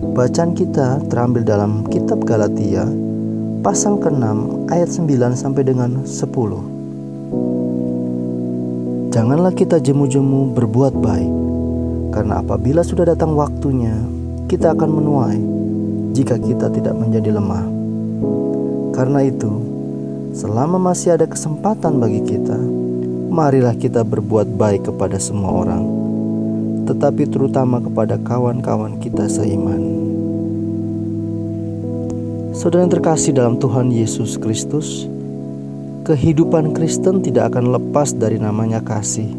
Bacaan kita terambil dalam kitab Galatia pasal ke-6 ayat 9 sampai dengan 10. Janganlah kita jemu-jemu berbuat baik, karena apabila sudah datang waktunya, kita akan menuai jika kita tidak menjadi lemah. Karena itu, selama masih ada kesempatan bagi kita, marilah kita berbuat baik kepada semua orang tetapi terutama kepada kawan-kawan kita seiman. Saudara yang terkasih dalam Tuhan Yesus Kristus, kehidupan Kristen tidak akan lepas dari namanya kasih.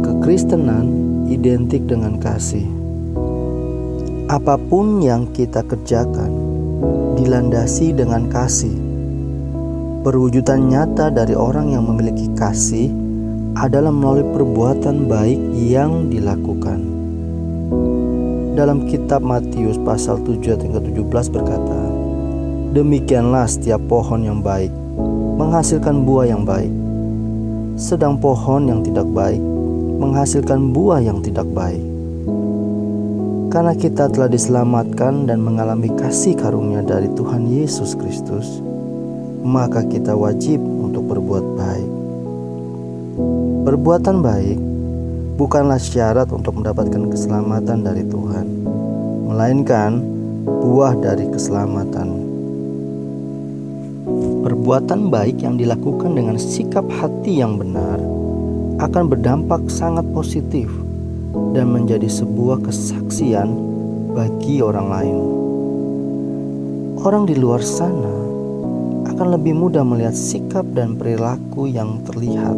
Kekristenan identik dengan kasih. Apa pun yang kita kerjakan dilandasi dengan kasih. Perwujudan nyata dari orang yang memiliki kasih adalah melalui perbuatan baik yang dilakukan. Dalam kitab Matius pasal 7 ayat 17 berkata, Demikianlah setiap pohon yang baik menghasilkan buah yang baik, sedang pohon yang tidak baik menghasilkan buah yang tidak baik. Karena kita telah diselamatkan dan mengalami kasih karunia dari Tuhan Yesus Kristus, maka kita wajib untuk berbuat baik. Perbuatan baik bukanlah syarat untuk mendapatkan keselamatan dari Tuhan, melainkan buah dari keselamatan. Perbuatan baik yang dilakukan dengan sikap hati yang benar akan berdampak sangat positif dan menjadi sebuah kesaksian bagi orang lain. Orang di luar sana akan lebih mudah melihat sikap dan perilaku yang terlihat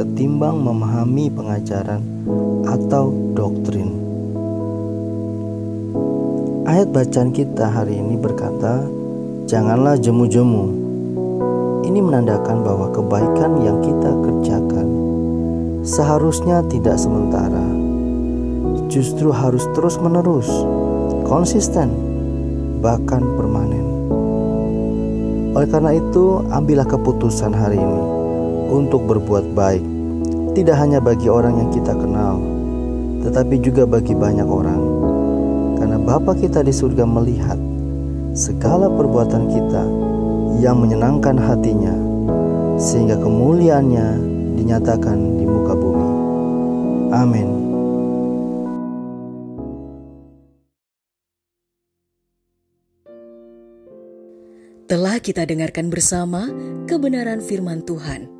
ketimbang memahami pengajaran atau doktrin. Ayat bacaan kita hari ini berkata, "Janganlah jemu-jemu." Ini menandakan bahwa kebaikan yang kita kerjakan seharusnya tidak sementara, justru harus terus-menerus, konsisten, bahkan permanen. Oleh karena itu, ambillah keputusan hari ini untuk berbuat baik, tidak hanya bagi orang yang kita kenal, tetapi juga bagi banyak orang. Karena Bapa kita di surga melihat segala perbuatan kita yang menyenangkan hatinya, sehingga kemuliaannya dinyatakan di muka bumi. Amin. Telah kita dengarkan bersama kebenaran firman Tuhan.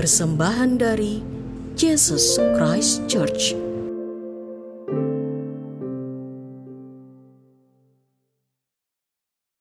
Persembahan dari Jesus Christ Church.